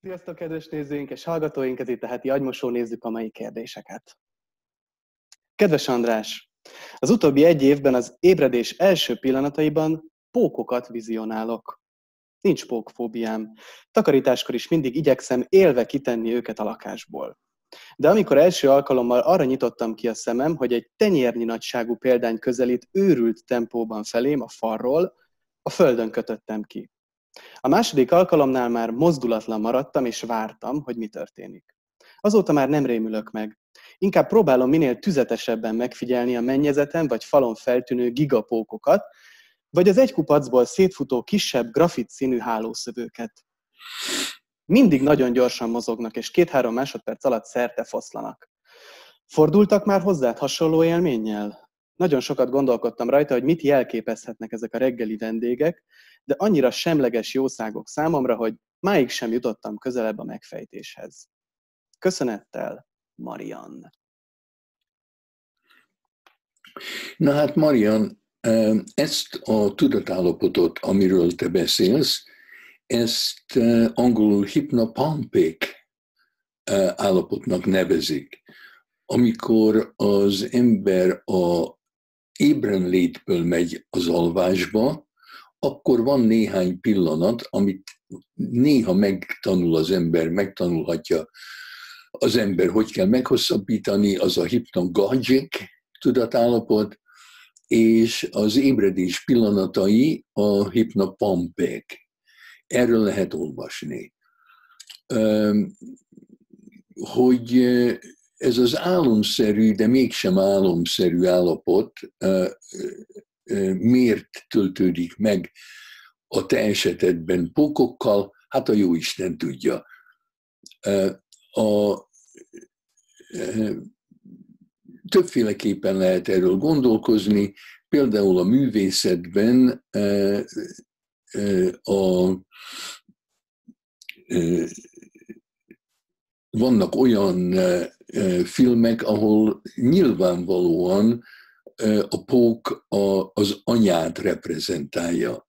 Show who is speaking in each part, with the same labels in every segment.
Speaker 1: Sziasztok, kedves nézőink és hallgatóink! Ez itt a heti agymosó, nézzük a mai kérdéseket. Kedves András! Az utóbbi egy évben az ébredés első pillanataiban pókokat vizionálok. Nincs pókfóbiám. Takarításkor is mindig igyekszem élve kitenni őket a lakásból. De amikor első alkalommal arra nyitottam ki a szemem, hogy egy tenyérnyi nagyságú példány közelít őrült tempóban felém a falról, a földön kötöttem ki. A második alkalomnál már mozdulatlan maradtam, és vártam, hogy mi történik. Azóta már nem rémülök meg. Inkább próbálom minél tüzetesebben megfigyelni a mennyezeten vagy falon feltűnő gigapókokat, vagy az egy kupacból szétfutó kisebb grafit színű hálószövőket. Mindig nagyon gyorsan mozognak, és két-három másodperc alatt szerte foszlanak. Fordultak már hozzád hasonló élménnyel? Nagyon sokat gondolkodtam rajta, hogy mit jelképezhetnek ezek a reggeli vendégek, de annyira semleges jószágok számomra, hogy máig sem jutottam közelebb a megfejtéshez. Köszönettel, Marian.
Speaker 2: Na hát, Marian, ezt a tudatállapotot, amiről te beszélsz, ezt angolul hipnopampék állapotnak nevezik. Amikor az ember a ébren létből megy az alvásba, akkor van néhány pillanat, amit néha megtanul az ember, megtanulhatja az ember, hogy kell meghosszabbítani, az a hypnagogic tudatállapot, és az ébredés pillanatai a hypnopampek. Erről lehet olvasni. Hogy ez az álomszerű, de mégsem álomszerű állapot miért töltődik meg a te esetedben pókokkal, hát a jó Isten tudja. A, többféleképpen lehet erről gondolkozni, például a művészetben a, vannak olyan filmek, ahol nyilvánvalóan a pók az anyát reprezentálja.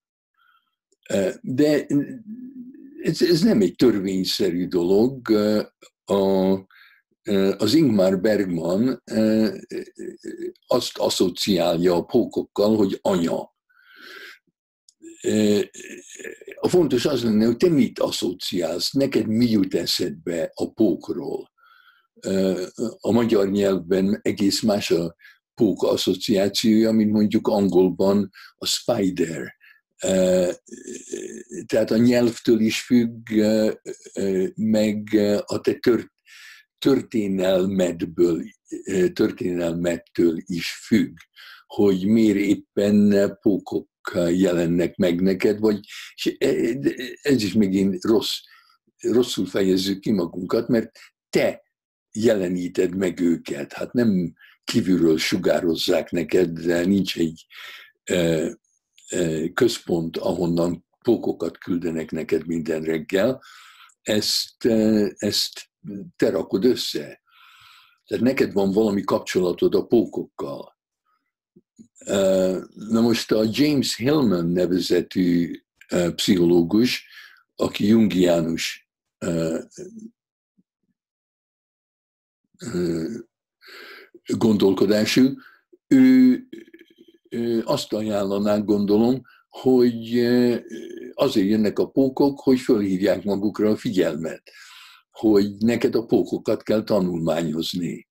Speaker 2: De ez, ez nem egy törvényszerű dolog. A, az Ingmar Bergman azt asszociálja a pókokkal, hogy anya. A fontos az lenne, hogy te mit asszociálsz, neked mi jut eszedbe a pókról. A magyar nyelvben egész más a pók asszociációja, mint mondjuk angolban a spider. Tehát a nyelvtől is függ, meg a te történelmedből, történelmettől is függ, hogy miért éppen pókok jelennek meg neked, vagy ez is megint rossz, rosszul fejezzük ki magunkat, mert te jeleníted meg őket. Hát nem kívülről sugározzák neked, de nincs egy központ, ahonnan pókokat küldenek neked minden reggel. Ezt, ezt te rakod össze. Tehát neked van valami kapcsolatod a pókokkal. Na most a James Hillman nevezetű pszichológus, aki jungiánus gondolkodású, ő, azt ajánlaná, gondolom, hogy azért jönnek a pókok, hogy fölhívják magukra a figyelmet, hogy neked a pókokat kell tanulmányozni.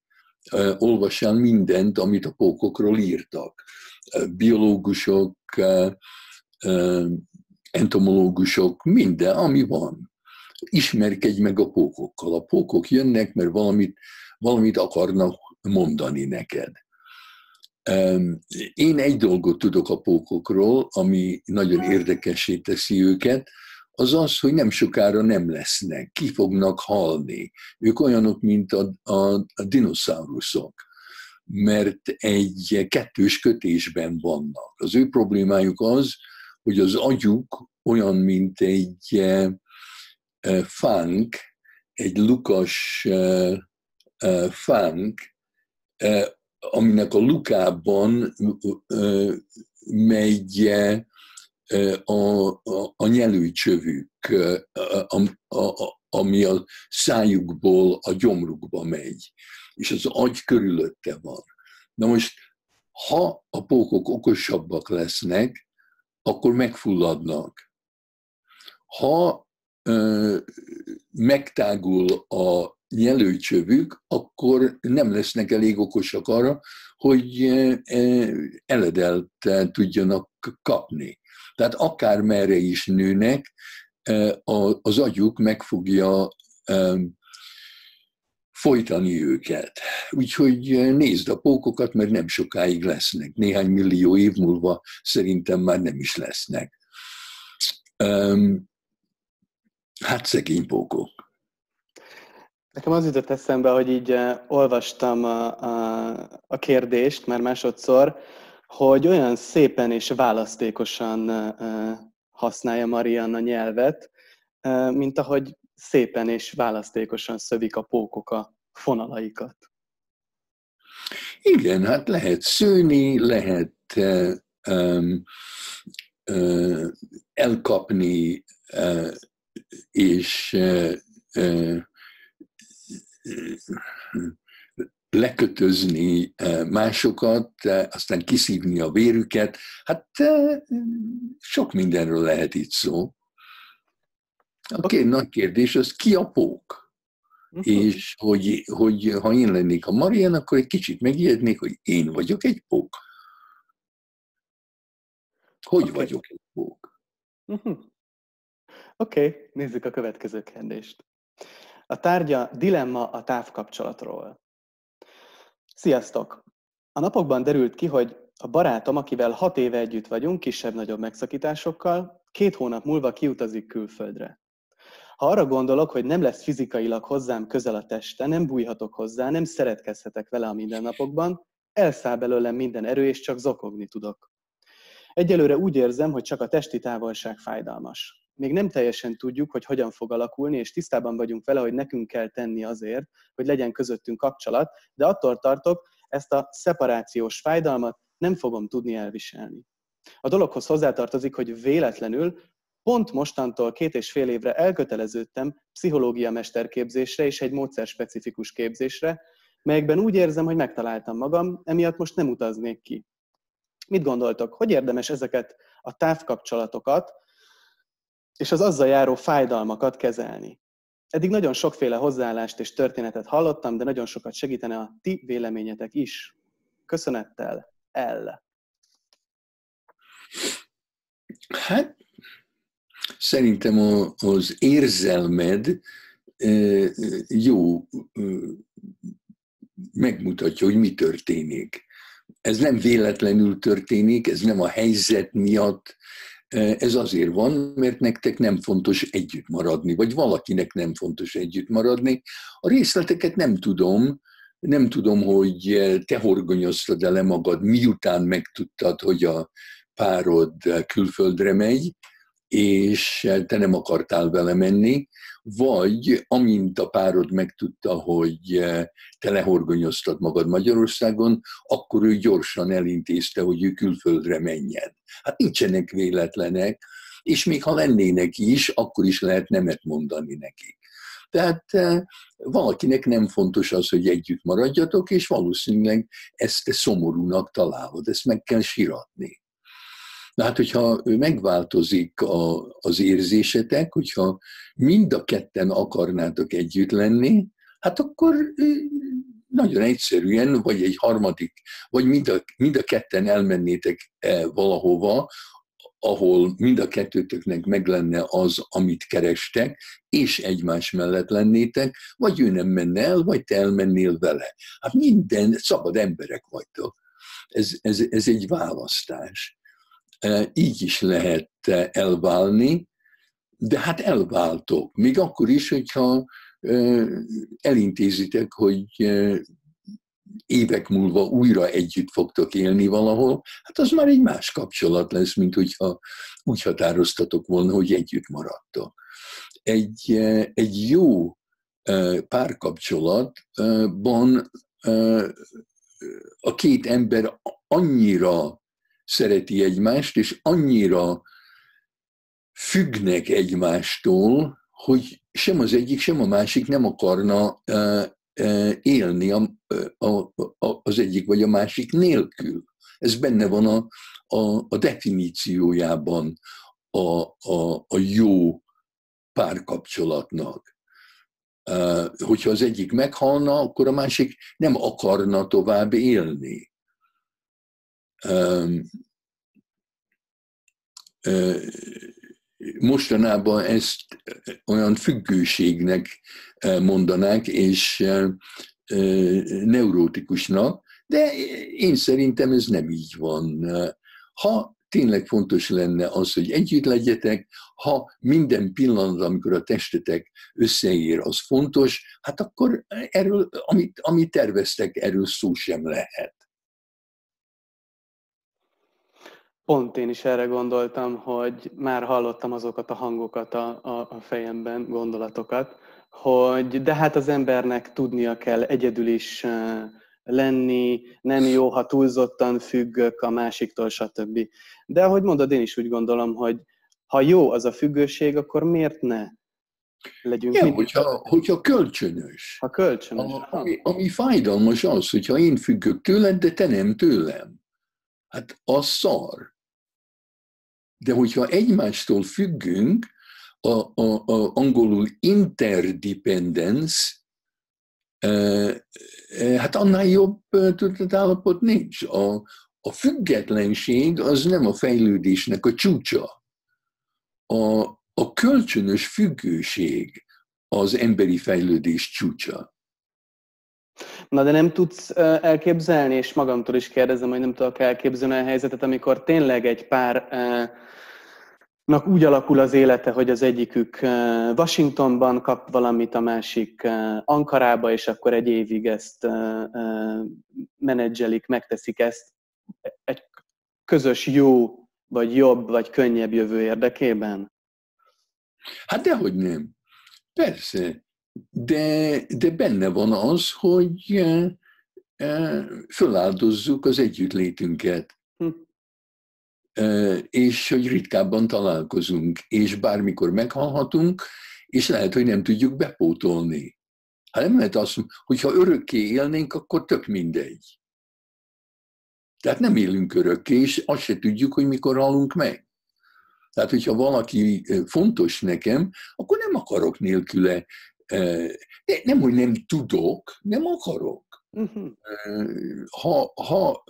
Speaker 2: Olvassál mindent, amit a pókokról írtak. Biológusok, entomológusok, minden, ami van. Ismerkedj meg a pókokkal. A pókok jönnek, mert valamit, valamit akarnak mondani neked. Én egy dolgot tudok a pókokról, ami nagyon érdekessé teszi őket, az az, hogy nem sokára nem lesznek, ki fognak halni. Ők olyanok, mint a, a, a dinoszauruszok, mert egy kettős kötésben vannak. Az ő problémájuk az, hogy az agyuk olyan, mint egy e, e, fánk, egy lukas e, fánk, aminek a lukában megy a, a, a nyelőcsövük, a, a, a, ami a szájukból a gyomrukba megy, és az agy körülötte van. Na most, ha a pókok okosabbak lesznek, akkor megfulladnak. Ha ö, megtágul a nyelőcsövük, akkor nem lesznek elég okosak arra, hogy eledelt tudjanak kapni. Tehát akár merre is nőnek, az agyuk meg fogja folytani őket. Úgyhogy nézd a pókokat, mert nem sokáig lesznek. Néhány millió év múlva szerintem már nem is lesznek. Hát szegény pókok.
Speaker 1: Nekem az jutott eszembe, hogy így olvastam a, a, a kérdést már másodszor, hogy olyan szépen és választékosan használja Marianna nyelvet, mint ahogy szépen és választékosan szövik a pókok a fonalaikat.
Speaker 2: Igen, hát lehet szőni, lehet um, uh, elkapni, uh, és uh, uh, lekötözni eh, másokat, aztán kiszívni a vérüket. Hát eh, sok mindenről lehet itt szó. A két nagy kérdés az ki a pók? Uh-huh. És hogy, hogy ha én lennék a Marian, akkor egy kicsit megijednék, hogy én vagyok egy pók. Hogy okay. vagyok egy pók?
Speaker 1: Uh-huh. Oké, okay. nézzük a következő kérdést. A tárgya Dilemma a távkapcsolatról. Sziasztok! A napokban derült ki, hogy a barátom, akivel hat éve együtt vagyunk, kisebb-nagyobb megszakításokkal, két hónap múlva kiutazik külföldre. Ha arra gondolok, hogy nem lesz fizikailag hozzám közel a teste, nem bújhatok hozzá, nem szeretkezhetek vele a mindennapokban, elszáll belőlem minden erő, és csak zokogni tudok. Egyelőre úgy érzem, hogy csak a testi távolság fájdalmas még nem teljesen tudjuk, hogy hogyan fog alakulni, és tisztában vagyunk vele, hogy nekünk kell tenni azért, hogy legyen közöttünk kapcsolat, de attól tartok, ezt a szeparációs fájdalmat nem fogom tudni elviselni. A dologhoz hozzátartozik, hogy véletlenül pont mostantól két és fél évre elköteleződtem pszichológia mesterképzésre és egy módszerspecifikus képzésre, melyekben úgy érzem, hogy megtaláltam magam, emiatt most nem utaznék ki. Mit gondoltok, hogy érdemes ezeket a távkapcsolatokat és az azzal járó fájdalmakat kezelni. Eddig nagyon sokféle hozzáállást és történetet hallottam, de nagyon sokat segítene a ti véleményetek is. Köszönettel, el.
Speaker 2: Hát, szerintem az érzelmed jó megmutatja, hogy mi történik. Ez nem véletlenül történik, ez nem a helyzet miatt ez azért van, mert nektek nem fontos együtt maradni, vagy valakinek nem fontos együtt maradni. A részleteket nem tudom, nem tudom, hogy te horgonyoztad el magad, miután megtudtad, hogy a párod külföldre megy, és te nem akartál vele menni, vagy amint a párod megtudta, hogy eh, te lehorgonyoztad magad Magyarországon, akkor ő gyorsan elintézte, hogy ő külföldre menjen. Hát nincsenek véletlenek, és még ha lennének is, akkor is lehet nemet mondani nekik. Tehát eh, valakinek nem fontos az, hogy együtt maradjatok, és valószínűleg ezt te szomorúnak találod, ezt meg kell siratni. Na hát, hogyha megváltozik a, az érzésetek, hogyha mind a ketten akarnátok együtt lenni, hát akkor nagyon egyszerűen, vagy egy harmadik, vagy mind a, mind a ketten elmennétek e valahova, ahol mind a kettőtöknek meg lenne az, amit kerestek, és egymás mellett lennétek, vagy ő nem menne el, vagy te elmennél vele. Hát minden, szabad emberek vagytok. Ez, ez, ez egy választás így is lehet elválni, de hát elváltok. Még akkor is, hogyha elintézitek, hogy évek múlva újra együtt fogtok élni valahol, hát az már egy más kapcsolat lesz, mint hogyha úgy határoztatok volna, hogy együtt maradtok. Egy, egy jó párkapcsolatban a két ember annyira szereti egymást, és annyira függnek egymástól, hogy sem az egyik, sem a másik nem akarna élni a, a, a, az egyik vagy a másik nélkül. Ez benne van a, a, a definíciójában a, a, a jó párkapcsolatnak. Hogyha az egyik meghalna, akkor a másik nem akarna tovább élni. Mostanában ezt olyan függőségnek mondanák, és neurótikusnak, de én szerintem ez nem így van. Ha tényleg fontos lenne az, hogy együtt legyetek, ha minden pillanat, amikor a testetek összeér, az fontos, hát akkor erről, amit, amit terveztek, erről szó sem lehet.
Speaker 1: Pont én is erre gondoltam, hogy már hallottam azokat a hangokat a, a, a fejemben, gondolatokat, hogy de hát az embernek tudnia kell egyedül is lenni, nem jó, ha túlzottan függök a másiktól, stb. De ahogy mondod, én is úgy gondolom, hogy ha jó az a függőség, akkor miért ne legyünk
Speaker 2: ja, hogyha, hogyha kölcsönös.
Speaker 1: Ha kölcsönös.
Speaker 2: A, ami, ami fájdalmas az, hogyha én függök tőled, de te nem tőlem. Hát az szar. De hogyha egymástól függünk, a, a, a angolul interdependence, hát annál jobb tudatállapot nincs. A, a függetlenség az nem a fejlődésnek a csúcsa. A, a kölcsönös függőség az emberi fejlődés csúcsa.
Speaker 1: Na de nem tudsz elképzelni, és magamtól is kérdezem, hogy nem tudok elképzelni a helyzetet, amikor tényleg egy pár nak úgy alakul az élete, hogy az egyikük Washingtonban kap valamit, a másik Ankarába, és akkor egy évig ezt menedzselik, megteszik ezt egy közös jó, vagy jobb, vagy könnyebb jövő érdekében?
Speaker 2: Hát dehogy nem. Persze. De, de benne van az, hogy föláldozzuk az együttlétünket. Hm és hogy ritkábban találkozunk, és bármikor meghalhatunk, és lehet, hogy nem tudjuk bepótolni. Hát nem lehet azt, hogyha örökké élnénk, akkor tök mindegy. Tehát nem élünk örökké, és azt se tudjuk, hogy mikor halunk meg. Tehát, hogyha valaki fontos nekem, akkor nem akarok nélküle. Nem, hogy nem tudok, nem akarok. Uh-huh. Ha, ha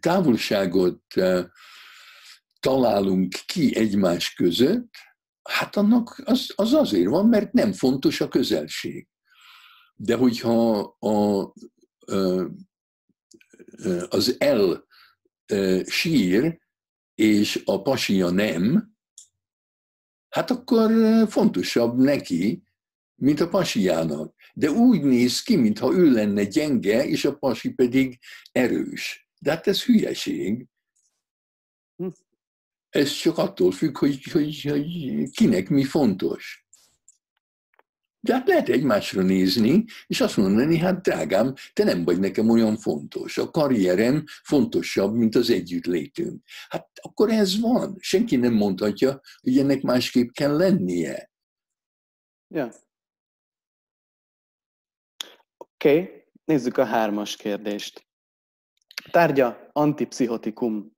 Speaker 2: távolságot találunk ki egymás között, hát annak az, az azért van, mert nem fontos a közelség. De hogyha a, az el sír, és a pasia nem, hát akkor fontosabb neki, mint a pasiának. De úgy néz ki, mintha ő lenne gyenge, és a pasi pedig erős. De hát ez hülyeség. Hm. Ez csak attól függ, hogy, hogy, hogy kinek mi fontos. De hát lehet egymásra nézni, és azt mondani, hát drágám, te nem vagy nekem olyan fontos. A karrierem fontosabb, mint az együttlétünk. Hát akkor ez van. Senki nem mondhatja, hogy ennek másképp kell lennie.
Speaker 1: Ja. Oké, okay. nézzük a hármas kérdést. Tárgya antipszichotikum.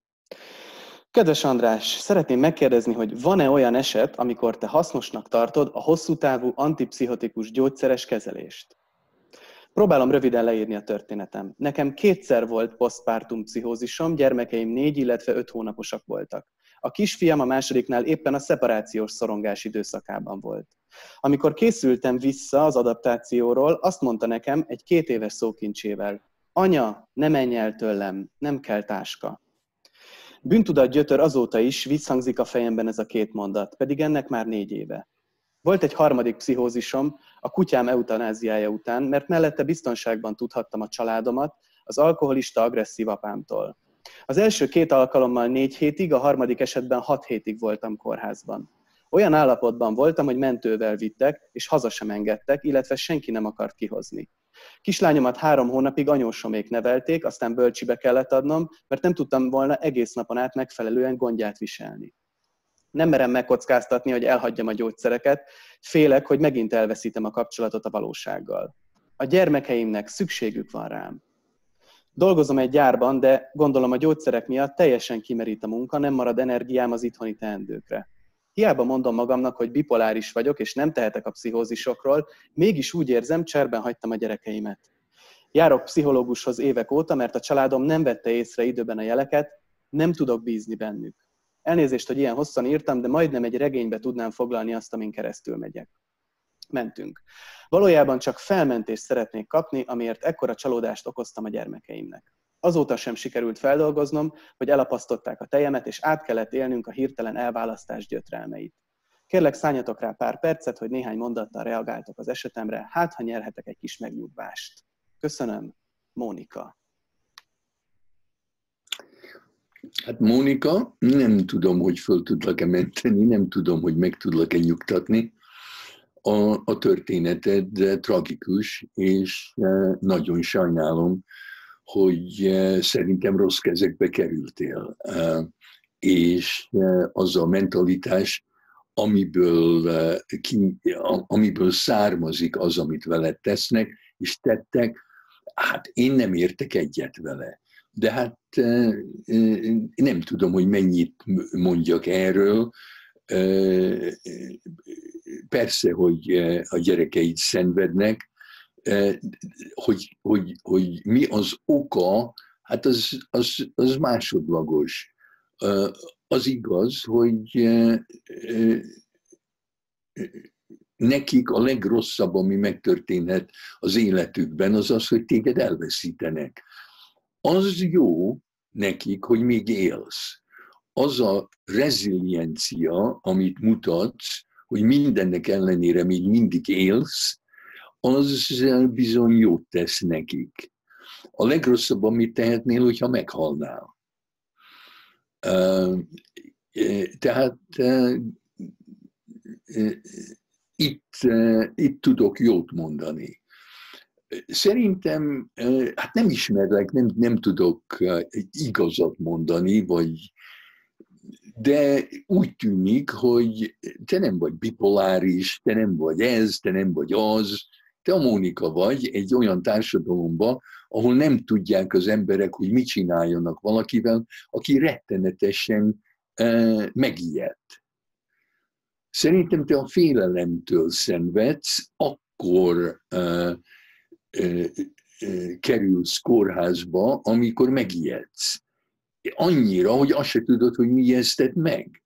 Speaker 1: Kedves András, szeretném megkérdezni, hogy van-e olyan eset, amikor te hasznosnak tartod a hosszú távú antipszichotikus gyógyszeres kezelést? Próbálom röviden leírni a történetem. Nekem kétszer volt posztpártum pszichózisom, gyermekeim négy, illetve öt hónaposak voltak. A kisfiam a másodiknál éppen a szeparációs szorongás időszakában volt. Amikor készültem vissza az adaptációról, azt mondta nekem egy két éves szókincsével, Anya, ne menj el tőlem, nem kell táska. Bűntudat gyötör azóta is, visszhangzik a fejemben ez a két mondat, pedig ennek már négy éve. Volt egy harmadik pszichózisom a kutyám eutanáziája után, mert mellette biztonságban tudhattam a családomat az alkoholista agresszív apámtól. Az első két alkalommal négy hétig, a harmadik esetben hat hétig voltam kórházban. Olyan állapotban voltam, hogy mentővel vittek, és haza sem engedtek, illetve senki nem akart kihozni. Kislányomat három hónapig anyósomék nevelték, aztán bölcsibe kellett adnom, mert nem tudtam volna egész napon át megfelelően gondját viselni. Nem merem megkockáztatni, hogy elhagyjam a gyógyszereket, félek, hogy megint elveszítem a kapcsolatot a valósággal. A gyermekeimnek szükségük van rám. Dolgozom egy gyárban, de gondolom a gyógyszerek miatt teljesen kimerít a munka, nem marad energiám az itthoni teendőkre. Hiába mondom magamnak, hogy bipoláris vagyok, és nem tehetek a pszichózisokról, mégis úgy érzem, cserben hagytam a gyerekeimet. Járok pszichológushoz évek óta, mert a családom nem vette észre időben a jeleket, nem tudok bízni bennük. Elnézést, hogy ilyen hosszan írtam, de majdnem egy regénybe tudnám foglalni azt, amin keresztül megyek. Mentünk. Valójában csak felmentést szeretnék kapni, amiért ekkora csalódást okoztam a gyermekeimnek. Azóta sem sikerült feldolgoznom, hogy elapasztották a tejemet, és át kellett élnünk a hirtelen elválasztás gyötrelmeit. Kérlek, szálljatok rá pár percet, hogy néhány mondattal reagáltok az esetemre, hát ha nyerhetek egy kis megnyugvást. Köszönöm, Mónika.
Speaker 2: Hát Mónika, nem tudom, hogy föl tudlak-e menteni, nem tudom, hogy meg tudlak-e nyugtatni. A, a történeted tragikus, és e, nagyon sajnálom, hogy e, szerintem rossz kezekbe kerültél. E, és az a mentalitás, amiből, ki, amiből származik az, amit veled tesznek, és tettek, hát én nem értek egyet vele de hát nem tudom, hogy mennyit mondjak erről. Persze, hogy a gyerekeid szenvednek, hogy, hogy, hogy mi az oka, hát az, az, az másodlagos. Az igaz, hogy nekik a legrosszabb, ami megtörténhet az életükben, az az, hogy téged elveszítenek az jó nekik, hogy még élsz. Az a reziliencia, amit mutatsz, hogy mindennek ellenére még mindig élsz, az bizony jót tesz nekik. A legrosszabb, amit tehetnél, hogyha meghalnál. Tehát itt, itt tudok jót mondani. Szerintem, hát nem ismerlek, nem, nem tudok igazat mondani, vagy de úgy tűnik, hogy te nem vagy bipoláris, te nem vagy ez, te nem vagy az, te a Mónika vagy egy olyan társadalomban, ahol nem tudják az emberek, hogy mit csináljanak valakivel, aki rettenetesen uh, megijedt. Szerintem te a félelemtől szenvedsz, akkor uh, kerülsz kórházba, amikor megijedsz. Annyira, hogy azt se tudod, hogy mi ijesztett meg.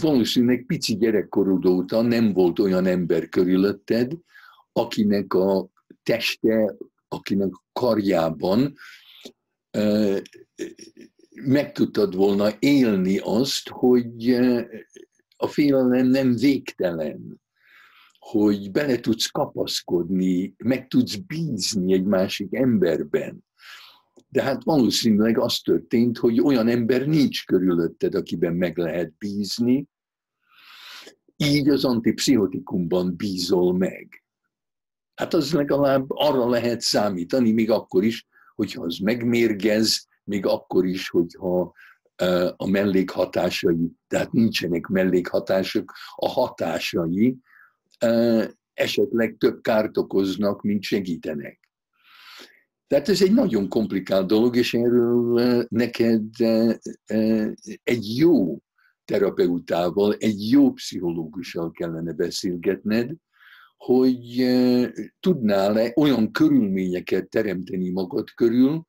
Speaker 2: Valószínűleg pici gyerekkorod óta nem volt olyan ember körülötted, akinek a teste, akinek a karjában meg tudtad volna élni azt, hogy a félelem nem végtelen hogy bele tudsz kapaszkodni, meg tudsz bízni egy másik emberben. De hát valószínűleg az történt, hogy olyan ember nincs körülötted, akiben meg lehet bízni, így az antipszichotikumban bízol meg. Hát az legalább arra lehet számítani, még akkor is, hogyha az megmérgez, még akkor is, hogyha a mellékhatásai, tehát nincsenek mellékhatások, a hatásai esetleg több kárt okoznak, mint segítenek. Tehát ez egy nagyon komplikált dolog, és erről neked egy jó terapeutával, egy jó pszichológussal kellene beszélgetned, hogy tudnál-e olyan körülményeket teremteni magad körül,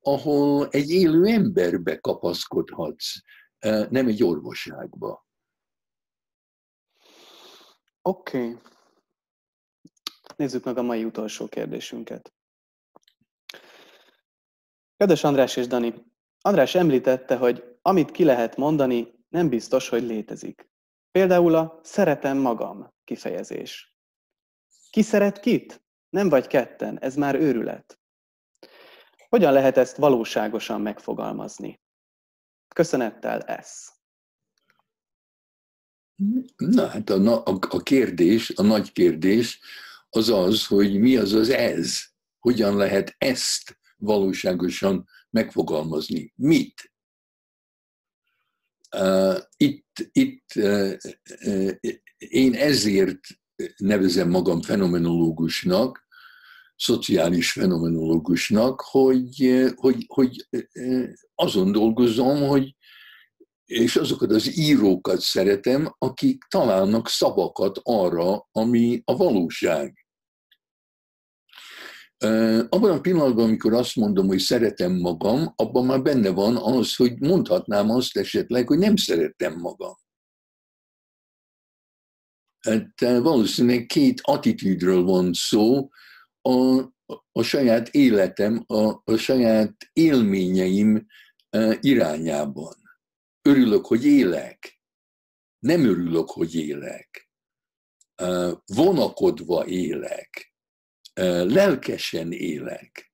Speaker 2: ahol egy élő emberbe kapaszkodhatsz, nem egy orvosságba.
Speaker 1: Oké. Okay. Nézzük meg a mai utolsó kérdésünket. Kedves András és Dani, András említette, hogy amit ki lehet mondani, nem biztos, hogy létezik. Például a szeretem magam kifejezés. Ki szeret kit? Nem vagy ketten, ez már őrület. Hogyan lehet ezt valóságosan megfogalmazni? Köszönettel, ez.
Speaker 2: Na hát a, a, a kérdés, a nagy kérdés az az, hogy mi az az ez? Hogyan lehet ezt valóságosan megfogalmazni? Mit? Itt, itt én ezért nevezem magam fenomenológusnak, szociális fenomenológusnak, hogy, hogy, hogy azon dolgozom, hogy és azokat az írókat szeretem, akik találnak szavakat arra, ami a valóság. Abban a pillanatban, amikor azt mondom, hogy szeretem magam, abban már benne van az, hogy mondhatnám azt esetleg, hogy nem szeretem magam. Hát valószínűleg két attitűdről van szó, a, a saját életem, a, a saját élményeim irányában. Örülök, hogy élek. Nem örülök, hogy élek. Vonakodva élek lelkesen élek.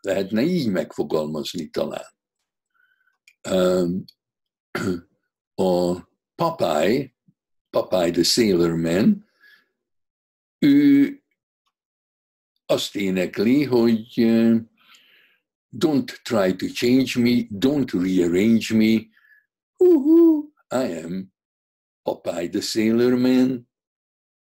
Speaker 2: Lehetne így megfogalmazni talán. A Popeye, Popeye the Sailor Man, ő azt énekli, hogy don't try to change me, don't rearrange me. Uh-huh, I am Popeye the Sailor Man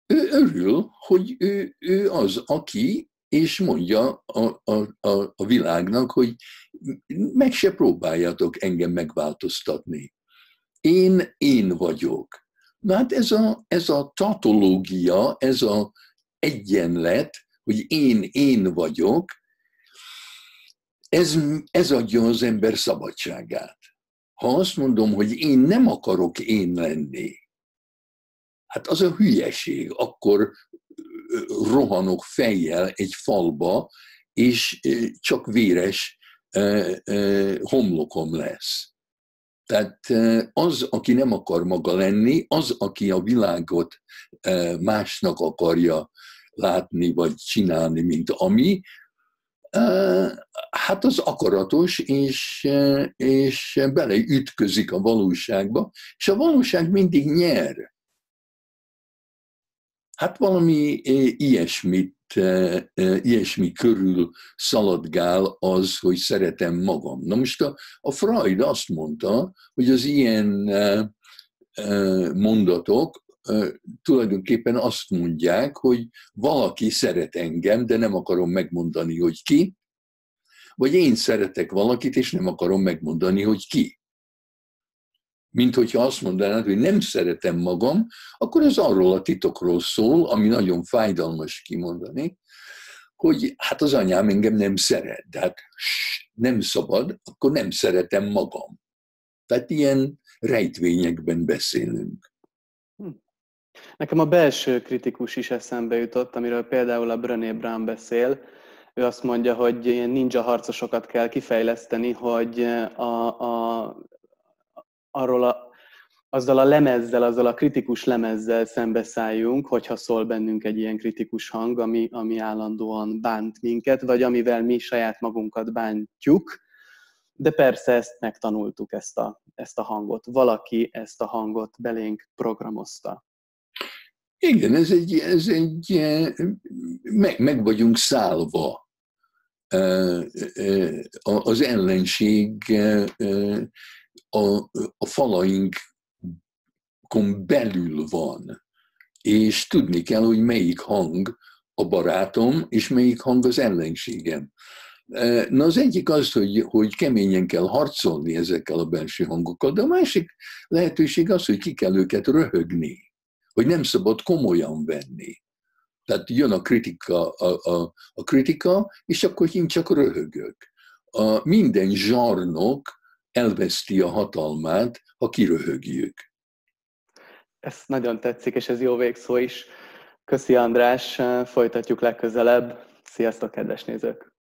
Speaker 2: ő örül, hogy ő, ő az, aki, és mondja a, a, a, a világnak, hogy meg se próbáljatok engem megváltoztatni. Én, én vagyok. Na hát ez a, ez a tatológia, ez a egyenlet, hogy én, én vagyok, ez, ez adja az ember szabadságát. Ha azt mondom, hogy én nem akarok én lenni, Hát az a hülyeség, akkor rohanok fejjel egy falba, és csak véres homlokom lesz. Tehát az, aki nem akar maga lenni, az, aki a világot másnak akarja látni, vagy csinálni, mint ami, hát az akaratos, és, és beleütközik a valóságba, és a valóság mindig nyer. Hát valami ilyesmit, ilyesmi körül szaladgál az, hogy szeretem magam. Na most a, a Freud azt mondta, hogy az ilyen mondatok tulajdonképpen azt mondják, hogy valaki szeret engem, de nem akarom megmondani, hogy ki, vagy én szeretek valakit, és nem akarom megmondani, hogy ki mint hogyha azt mondanád, hogy nem szeretem magam, akkor ez arról a titokról szól, ami nagyon fájdalmas kimondani, hogy hát az anyám engem nem szeret, de hát nem szabad, akkor nem szeretem magam. Tehát ilyen rejtvényekben beszélünk. Hm.
Speaker 1: Nekem a belső kritikus is eszembe jutott, amiről például a Brené Brown beszél. Ő azt mondja, hogy ninja harcosokat kell kifejleszteni, hogy a, a arról a, azzal a lemezzel, azzal a kritikus lemezzel szembeszálljunk, hogyha szól bennünk egy ilyen kritikus hang, ami, ami állandóan bánt minket, vagy amivel mi saját magunkat bántjuk, de persze ezt megtanultuk, ezt a, ezt a hangot. Valaki ezt a hangot belénk programozta.
Speaker 2: Igen, ez egy, ez egy meg, meg vagyunk szállva. Az ellenség a, a falainkon belül van, és tudni kell, hogy melyik hang a barátom, és melyik hang az ellenségem. E, na az egyik az, hogy, hogy keményen kell harcolni ezekkel a belső hangokkal, de a másik lehetőség az, hogy ki kell őket röhögni, hogy nem szabad komolyan venni. Tehát jön a kritika, a, a, a kritika, és akkor én csak röhögök. A minden zsarnok elveszti a hatalmát, ha kiröhögjük.
Speaker 1: Ez nagyon tetszik, és ez jó végszó is. Köszi András, folytatjuk legközelebb. Sziasztok, kedves nézők!